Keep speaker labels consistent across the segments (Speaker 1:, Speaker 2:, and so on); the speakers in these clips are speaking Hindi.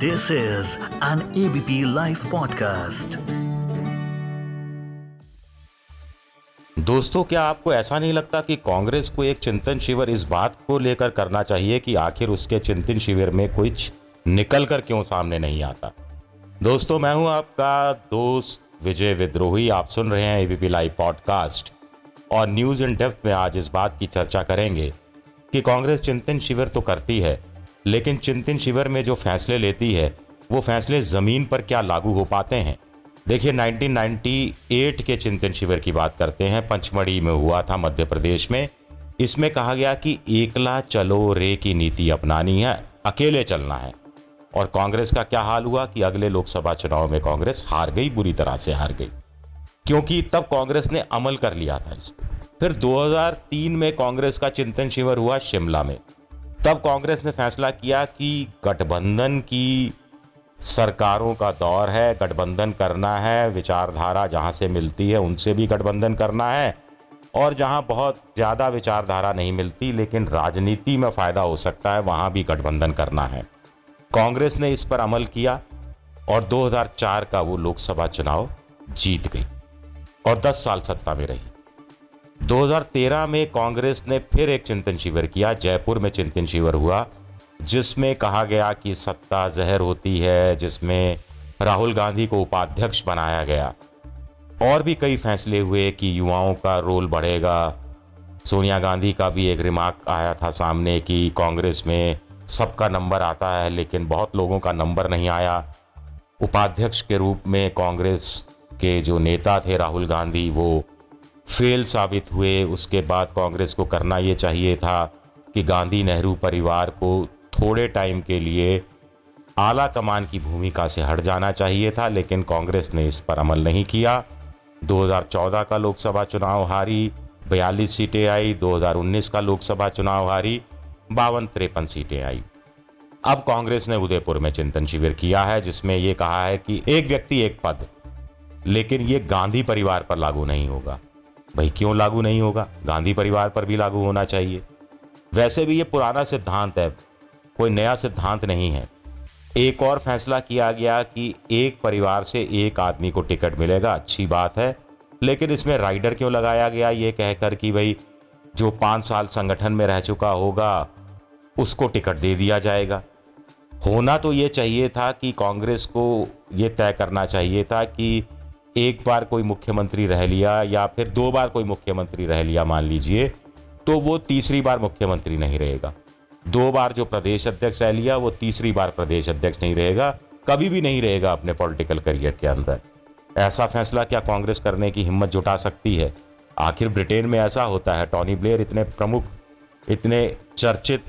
Speaker 1: This is an ABP Life podcast.
Speaker 2: दोस्तों, क्या आपको ऐसा नहीं लगता कि कांग्रेस को एक चिंतन शिविर इस बात को लेकर करना चाहिए कि आखिर उसके चिंतन शिविर में कुछ निकल कर क्यों सामने नहीं आता? दोस्तों, मैं हूँ आपका दोस्त विजय विद्रोही। आप सुन रहे हैं एबीपी लाइव पॉडकास्ट और न्यूज़ इन डेप्थ में आज इस बात की चर्चा करेंगे कि कांग्रेस चिंतन शिविर तो करती है लेकिन चिंतन शिविर में जो फैसले लेती है, वो फैसले ज़मीन पर क्या लागू हो पाते हैं? देखिए 1998 के चिंतन शिविर की बात करते हैं। पंचमढ़ी में हुआ था मध्य प्रदेश में। इसमें कहा गया कि एकला चलो रे की नीति अपनानी है, अकेले चलना है। और कांग्रेस का क्या हाल हुआ कि अगले लोकसभा चुनाव में कांग्रेस हार गई, बुरी तरह से हार गई। क्योंकि तब कांग्रेस ने अमल कर लिया था इसको। फिर 2003 में कांग्रेस का चिंतन शिविर हुआ शिमला में। तब कांग्रेस ने फैसला किया कि गठबंधन की सरकारों का दौर है, गठबंधन करना है, विचारधारा जहाँ से मिलती है उनसे भी गठबंधन करना है। और जहाँ बहुत ज़्यादा विचारधारा नहीं मिलती, लेकिन राजनीति में फ़ायदा हो सकता है, वहाँ भी गठबंधन करना है। कांग्रेस ने इस पर अमल किया और 2004 का वो लोकसभा चुनाव जीत गई और 10 साल सत्ता में रही। 2013 में कांग्रेस ने फिर एक चिंतन शिविर किया। जयपुर में चिंतन शिविर हुआ, जिसमें कहा गया कि सत्ता जहर होती है, जिसमें राहुल गांधी को उपाध्यक्ष बनाया गया। और भी कई फैसले हुए कि युवाओं का रोल बढ़ेगा। सोनिया गांधी का भी एक रिमार्क आया था सामने कि कांग्रेस में सबका नंबर आता है, लेकिन बहुत लोगों का नंबर नहीं आया। उपाध्यक्ष के रूप में कांग्रेस के जो नेता थे राहुल गांधी, वो फेल साबित हुए, उसके बाद कांग्रेस को करना ये चाहिए था कि गांधी नेहरू परिवार को थोड़े टाइम के लिए आला कमान की भूमिका से हट जाना चाहिए था, लेकिन कांग्रेस ने इस पर अमल नहीं किया। 2014 का लोकसभा चुनाव हारी, बयालीस सीटें आई 2019 का लोकसभा चुनाव हारी, बावन तिरपन सीटें आई। अब कांग्रेस ने उदयपुर में चिंतन शिविर किया है, जिसमें यह कहा है कि एक व्यक्ति एक पद, लेकिन ये गांधी परिवार पर लागू नहीं होगा। भाई क्यों लागू नहीं होगा? गांधी परिवार पर भी लागू होना चाहिए। वैसे भी ये पुराना सिद्धांत है, कोई नया सिद्धांत नहीं है। एक और फैसला किया गया कि एक परिवार से एक आदमी को टिकट मिलेगा, अच्छी बात है, लेकिन इसमें राइडर क्यों लगाया गया ये कहकर कि भाई, जो पाँच साल संगठन में रह चुका होगा, उसको टिकट दे दिया जाएगा। होना तो ये चाहिए था कि कांग्रेस को ये तय करना चाहिए था कि एक बार कोई मुख्यमंत्री रह लिया या फिर दो बार कोई मुख्यमंत्री रह लिया, मान लीजिए तो वो तीसरी बार मुख्यमंत्री नहीं रहेगा। दो बार जो प्रदेश अध्यक्ष रह लिया, वो तीसरी बार प्रदेश अध्यक्ष नहीं रहेगा, कभी भी नहीं रहेगा अपने पॉलिटिकल करियर के अंदर। ऐसा फैसला क्या कांग्रेस करने की हिम्मत जुटा सकती है? आखिर ब्रिटेन में ऐसा होता है, टॉनी ब्लेयर इतने प्रमुख, इतने चर्चित,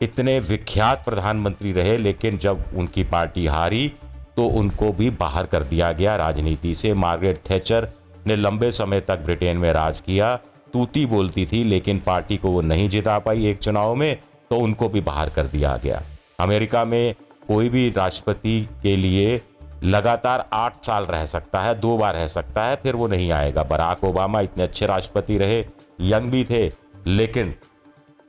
Speaker 2: इतने विख्यात प्रधानमंत्री रहे, लेकिन जब उनकी पार्टी हारी तो उनको भी बाहर कर दिया गया। राजनीति से मार्गरेट थैचर ने लंबे समय तक ब्रिटेन में राज किया। तूती बोलती थी, लेकिन पार्टी को वो नहीं जिता पाई एक चुनाव में तो उनको भी बाहर कर दिया गया। अमेरिका में कोई भी राष्ट्रपति के लिए लगातार आठ साल रह सकता है, दो बार रह सकता है, फिर वो नहीं आएगा। बराक ओबामा इतने अच्छे राष्ट्रपति रहे, यंग भी थे, लेकिन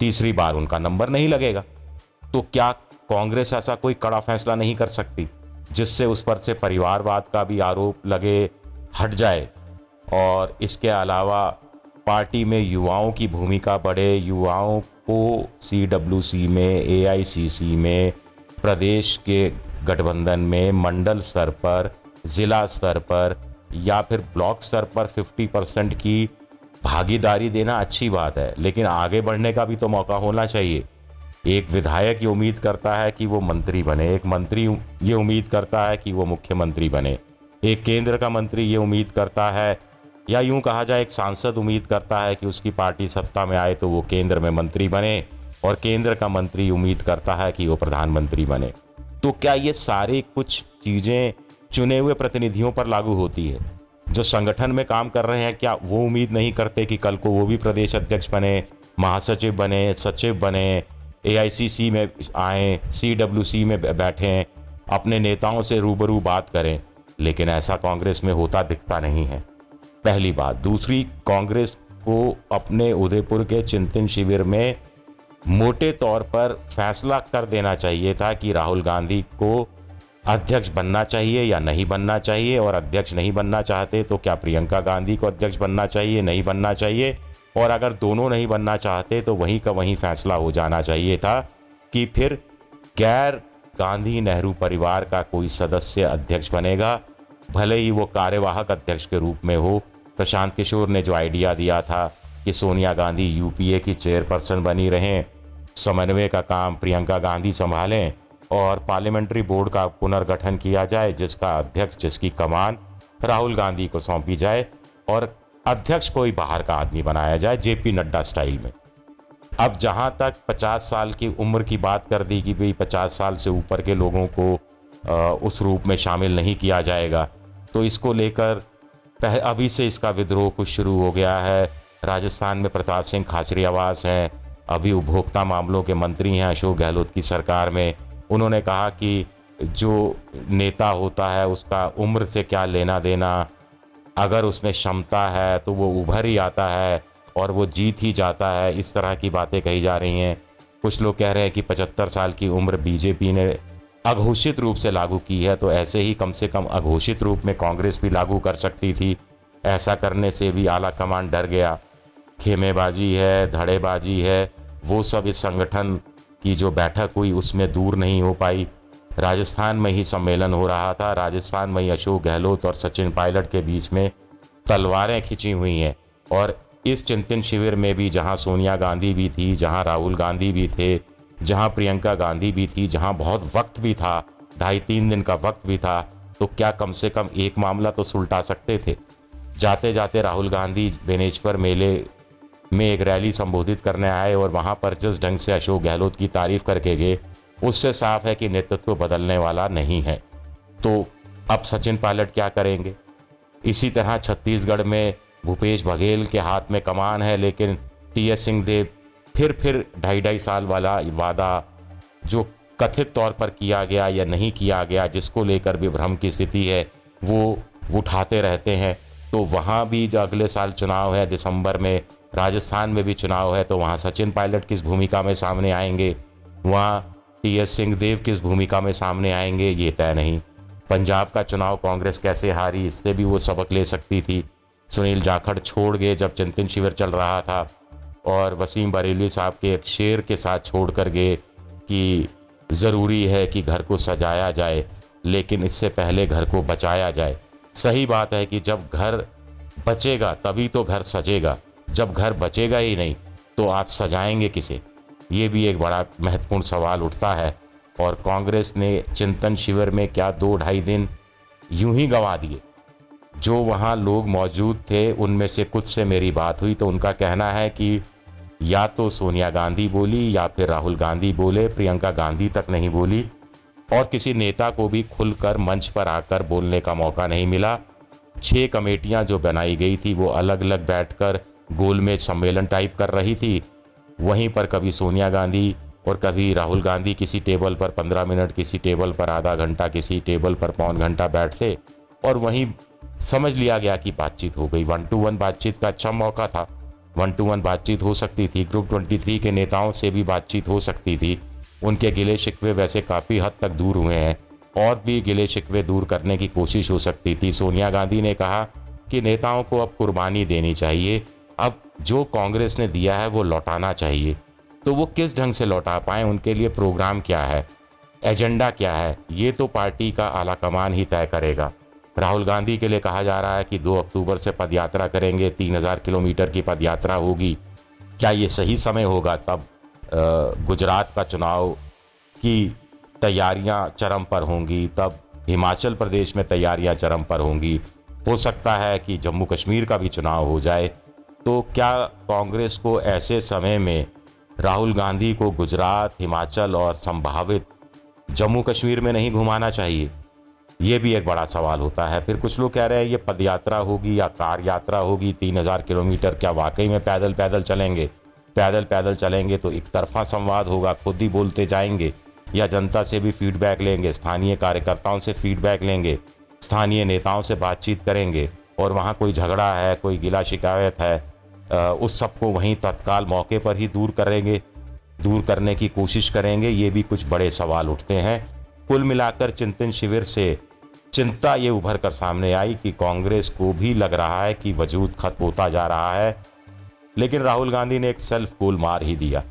Speaker 2: तीसरी बार उनका नंबर नहीं लगेगा। तो क्या कांग्रेस ऐसा कोई कड़ा फैसला नहीं कर सकती? जिससे उस पर से परिवारवाद का भी आरोप लगे, हट जाए। और इसके अलावा पार्टी में युवाओं की भूमिका बढ़े। युवाओं को सी डब्ल्यू सी में ए आई सी सी में, प्रदेश के गठबंधन में मंडल स्तर पर, ज़िला स्तर पर या फिर ब्लॉक स्तर पर 50 परसेंट की भागीदारी देना अच्छी बात है। लेकिन आगे बढ़ने का भी तो मौका होना चाहिए। एक विधायक ये उम्मीद करता है कि वो मंत्री बने, एक मंत्री ये उम्मीद करता है कि वो मुख्यमंत्री बने। एक केंद्र का मंत्री ये उम्मीद करता है, या यूँ कहा जाए, एक सांसद उम्मीद करता है कि उसकी पार्टी सत्ता में आए तो वो केंद्र में मंत्री बने, और केंद्र का मंत्री उम्मीद करता है कि वो प्रधानमंत्री बने। तो क्या ये सारी कुछ चीज़ें चुने हुए प्रतिनिधियों पर लागू होती है? जो संगठन में काम कर रहे हैं, क्या वो उम्मीद नहीं करते कि कल को वो भी प्रदेश अध्यक्ष बने, महासचिव बने, सचिव बने AICC में आए सी में बैठें, अपने नेताओं से रूबरू बात करें, लेकिन ऐसा कांग्रेस में होता दिखता नहीं है। पहली बात। दूसरी, कांग्रेस को अपने उदयपुर के चिंतन शिविर में मोटे तौर पर फैसला कर देना चाहिए था कि राहुल गांधी को अध्यक्ष बनना चाहिए या नहीं बनना चाहिए, और अध्यक्ष नहीं बनना चाहते तो क्या प्रियंका गांधी को अध्यक्ष बनना चाहिए, नहीं बनना चाहिए? और अगर दोनों नहीं बनना चाहते तो वहीं का वहीं फैसला हो जाना चाहिए था कि फिर गैर गांधी नेहरू परिवार का कोई सदस्य अध्यक्ष बनेगा। भले ही वो कार्यवाहक अध्यक्ष के रूप में हो। प्रशांत किशोर ने जो आइडिया दिया था कि सोनिया गांधी यूपीए की चेयरपर्सन बनी रहें, समन्वय का काम प्रियंका गांधी संभालें और पार्लियामेंट्री बोर्ड का पुनर्गठन किया जाए, जिसका अध्यक्ष, जिसकी कमान राहुल गांधी को सौंपी जाए और अध्यक्ष कोई बाहर का आदमी बनाया जाए जेपी नड्डा स्टाइल में। अब जहाँ तक 50 साल की उम्र की बात कर दी कि भाई 50 साल से ऊपर के लोगों को उस रूप में शामिल नहीं किया जाएगा तो इसको लेकर अभी से इसका विद्रोह कुछ शुरू हो गया है। राजस्थान में प्रताप सिंह खाचरियावास हैं, अभी उपभोक्ता मामलों के मंत्री हैं अशोक गहलोत की सरकार में। उन्होंने कहा कि जो नेता होता है, उसका उम्र से क्या लेना देना अगर उसमें क्षमता है तो वो उभर ही आता है और वो जीत ही जाता है। इस तरह की बातें कही जा रही हैं। कुछ लोग कह रहे हैं कि पचहत्तर साल की उम्र बीजेपी ने अघोषित रूप से लागू की है तो ऐसे ही कम से कम अघोषित रूप में कांग्रेस भी लागू कर सकती थी। ऐसा करने से भी आला कमान डर गया। खेमेबाजी है, धड़ेबाजी है, वो सब इस संगठन की जो बैठक हुई उसमें दूर नहीं हो पाई। राजस्थान में ही सम्मेलन हो रहा था। राजस्थान में ही अशोक गहलोत और सचिन पायलट के बीच में तलवारें खिंची हुई हैं और इस चिंतन शिविर में भी जहाँ सोनिया गांधी भी थी, जहाँ राहुल गांधी भी थे, जहाँ प्रियंका गांधी भी थी, जहाँ बहुत वक्त भी था, ढाई तीन दिन का वक्त भी था तो क्या कम से कम एक मामला तो सुलटा सकते थे? जाते जाते राहुल गांधी बेनेश्वर मेले में एक रैली संबोधित करने आए और वहाँ पर जिस ढंग से अशोक गहलोत की तारीफ़ करके गए उससे साफ़ है कि नेतृत्व बदलने वाला नहीं है। तो अब सचिन पायलट क्या करेंगे? इसी तरह छत्तीसगढ़ में भूपेश बघेल के हाथ में कमान है, लेकिन टी एस सिंहदेव फिर फिर ढाई ढाई साल वाला वादा जो कथित तौर पर किया गया या नहीं किया गया, जिसको लेकर भी भ्रम की स्थिति है, वो उठाते रहते हैं। तो वहाँ भी जो अगले साल चुनाव है, दिसंबर में राजस्थान में भी चुनाव है तो वहाँ सचिन पायलट किस भूमिका में सामने आएँगे? वहाँ टी एस सिंहदेव किस भूमिका में सामने आएँगे, ये तय नहीं। पंजाब का चुनाव कांग्रेस कैसे हारी, इससे भी वो सबक ले सकती थी। सुनील जाखड़ छोड़ गए जब चिंतन शिविर चल रहा था और वसीम बरेली साहब के एक शेर के साथ छोड़ कर गए कि ज़रूरी है कि घर को सजाया जाए, लेकिन इससे पहले घर को बचाया जाए। सही बात है कि जब घर बचेगा, तभी तो घर सजेगा। जब घर बचेगा ही नहीं तो आप सजाएँगे किसे? ये भी एक बड़ा महत्वपूर्ण सवाल उठता है, और कांग्रेस ने चिंतन शिविर में क्या दो ढाई दिन यूँ ही गंवा दिए? जो वहाँ लोग मौजूद थे, उनमें से कुछ से मेरी बात हुई तो उनका कहना है कि या तो सोनिया गांधी बोली, या फिर राहुल गांधी बोले, प्रियंका गांधी तक नहीं बोली, और किसी नेता को भी खुलकर मंच पर आकर बोलने का मौका नहीं मिला। छह कमेटियाँ जो बनाई गई थी, वो अलग अलग बैठकर गोलमेज सम्मेलन टाइप कर रही थी वहीं पर कभी सोनिया गांधी और कभी राहुल गांधी किसी टेबल पर पंद्रह मिनट, किसी टेबल पर आधा घंटा, किसी टेबल पर पौन घंटा बैठते और वहीं समझ लिया गया कि बातचीत हो गई। वन टू वन बातचीत का अच्छा मौका था। वन टू वन बातचीत हो सकती थी। ग्रुप ट्वेंटी थ्री के नेताओं से भी बातचीत हो सकती थी। उनके गिले शिकवे वैसे काफ़ी हद तक दूर हुए हैं। और भी गिले शिकवे दूर करने की कोशिश हो सकती थी। सोनिया गांधी ने कहा कि नेताओं को अब कुर्बानी देनी चाहिए। अब जो कांग्रेस ने दिया है वो लौटाना चाहिए। तो वो किस ढंग से लौटा पाए? उनके लिए प्रोग्राम क्या है? एजेंडा क्या है? ये तो पार्टी का आला कमान ही तय करेगा। राहुल गांधी के लिए कहा जा रहा है कि 2 अक्टूबर से पदयात्रा करेंगे 3000 किलोमीटर की पदयात्रा होगी। क्या ये सही समय होगा तब? गुजरात का चुनाव की तैयारियाँ चरम पर होंगी, तब हिमाचल प्रदेश में तैयारियाँ चरम पर होंगी। हो सकता है कि जम्मू कश्मीर का भी चुनाव हो जाए तो क्या कांग्रेस को ऐसे समय में राहुल गांधी को गुजरात, हिमाचल और संभावित जम्मू कश्मीर में नहीं घुमाना चाहिए? ये भी एक बड़ा सवाल होता है। फिर कुछ लोग कह रहे हैं, ये पद यात्रा होगी या कार यात्रा होगी? तीन हज़ार किलोमीटर क्या वाकई में पैदल पैदल चलेंगे? पैदल पैदल चलेंगे तो एक तरफा संवाद होगा, खुद ही बोलते जाएँगे या जनता से भी फीडबैक लेंगे, स्थानीय कार्यकर्ताओं से फीडबैक लेंगे, स्थानीय नेताओं से बातचीत करेंगे और वहाँ कोई झगड़ा है, कोई गिला शिकायत है उस सबको वहीं तत्काल मौके पर ही दूर करेंगे, दूर करने की कोशिश करेंगे। ये भी कुछ बड़े सवाल उठते हैं। कुल मिलाकर चिंतन शिविर से चिंता ये उभर कर सामने आई कि कांग्रेस को भी लग रहा है कि वजूद खत्म होता जा रहा है। लेकिन राहुल गांधी ने एक सेल्फ गोल मार ही दिया।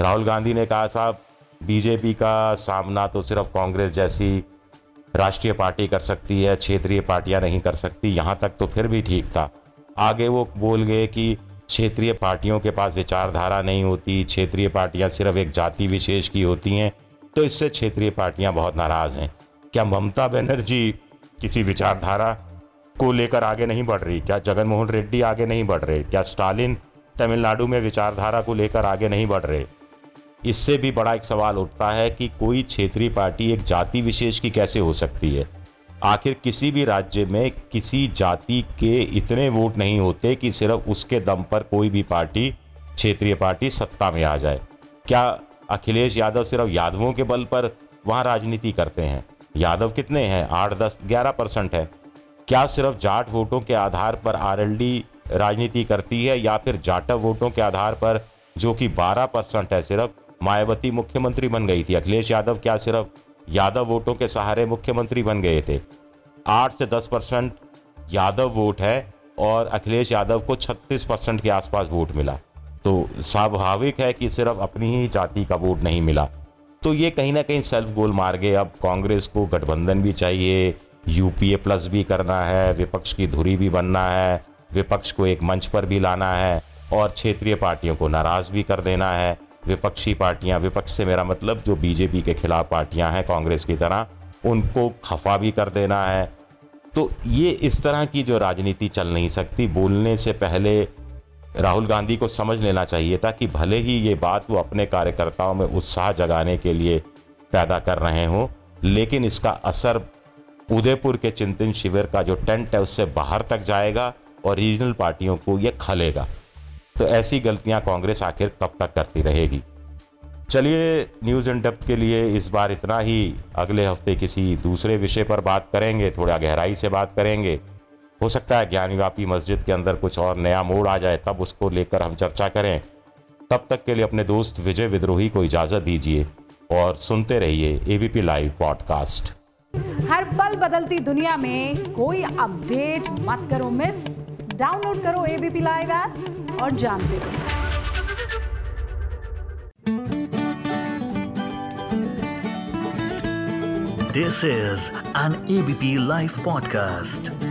Speaker 2: राहुल गांधी ने कहा, साहब, बीजेपी का सामना तो सिर्फ़ कांग्रेस जैसी राष्ट्रीय पार्टी कर सकती है, क्षेत्रीय पार्टियाँ नहीं कर सकती। यहाँ तक तो फिर भी ठीक था। आगे वो बोल गए कि क्षेत्रीय पार्टियों के पास विचारधारा नहीं होती, क्षेत्रीय पार्टियाँ सिर्फ़ एक जाति विशेष की होती हैं तो इससे क्षेत्रीय पार्टियाँ बहुत नाराज़ हैं। क्या ममता बनर्जी किसी विचारधारा को लेकर आगे नहीं बढ़ रही? क्या जगनमोहन रेड्डी आगे नहीं बढ़ रहे? क्या स्टालिन तमिलनाडु में विचारधारा को लेकर आगे नहीं बढ़ रहे? इससे भी बड़ा एक सवाल उठता है कि कोई क्षेत्रीय पार्टी एक जाति विशेष की कैसे हो सकती है? आखिर किसी भी राज्य में किसी जाति के इतने वोट नहीं होते कि सिर्फ़ उसके दम पर कोई भी पार्टी, क्षेत्रीय पार्टी सत्ता में आ जाए। क्या अखिलेश यादव सिर्फ़ यादवों के बल पर वहाँ राजनीति करते हैं? यादव कितने हैं? आठ, दस, ग्यारह परसेंट है। क्या सिर्फ़ जाट वोटों के आधार पर आरएलडी राजनीति करती है या फिर जाटव वोटों के आधार पर, जो कि बारह परसेंट है, सिर्फ़ मायावती मुख्यमंत्री बन गई थी? अखिलेश यादव क्या सिर्फ़ यादव वोटों के सहारे मुख्यमंत्री बन गए थे। आठ से दस परसेंट यादव वोट है और अखिलेश यादव को छत्तीस परसेंट के आसपास वोट मिला। तो स्वाभाविक है कि सिर्फ़ अपनी ही जाति का वोट नहीं मिला। तो ये कहीं ना कहीं सेल्फ गोल मार गए अब कांग्रेस को गठबंधन भी चाहिए यूपीए प्लस भी करना है, विपक्ष की धुरी भी बनना है, विपक्ष को एक मंच पर भी लाना है और क्षेत्रीय पार्टियों को नाराज़ भी कर देना है। विपक्षी पार्टियाँ, विपक्ष से मेरा मतलब जो बीजेपी के खिलाफ पार्टियाँ हैं कांग्रेस की तरह, उनको खफा भी कर देना है। तो ये इस तरह की जो राजनीति चल नहीं सकती, बोलने से पहले राहुल गांधी को समझ लेना चाहिए था कि भले ही ये बात वो अपने कार्यकर्ताओं में उत्साह जगाने के लिए पैदा कर रहे हों, लेकिन इसका असर उदयपुर के चिंतन शिविर का जो टेंट है, उससे बाहर तक जाएगा और रीजनल पार्टियों को ये खलेगा। तो ऐसी गलतियाँ कांग्रेस आखिर कब तक करती रहेगी? चलिए न्यूज़ इन डेप्थ के लिए इस बार इतना ही। अगले हफ़्ते किसी दूसरे विषय पर बात करेंगे, थोड़ा गहराई से बात करेंगे। हो सकता है ज्ञानव्यापी मस्जिद के अंदर कुछ और नया मोड़ आ जाए, तब उसको लेकर हम चर्चा करें। तब तक के लिए अपने दोस्त विजय विद्रोही को इजाज़त दीजिए और सुनते रहिए एबीपी लाइव पॉडकास्ट
Speaker 3: हर पल बदलती दुनिया में कोई अपडेट मत करो मिस डाउनलोड करो एबीपी लाइव ऐप और जानते रहो
Speaker 1: This is an ABP Life podcast.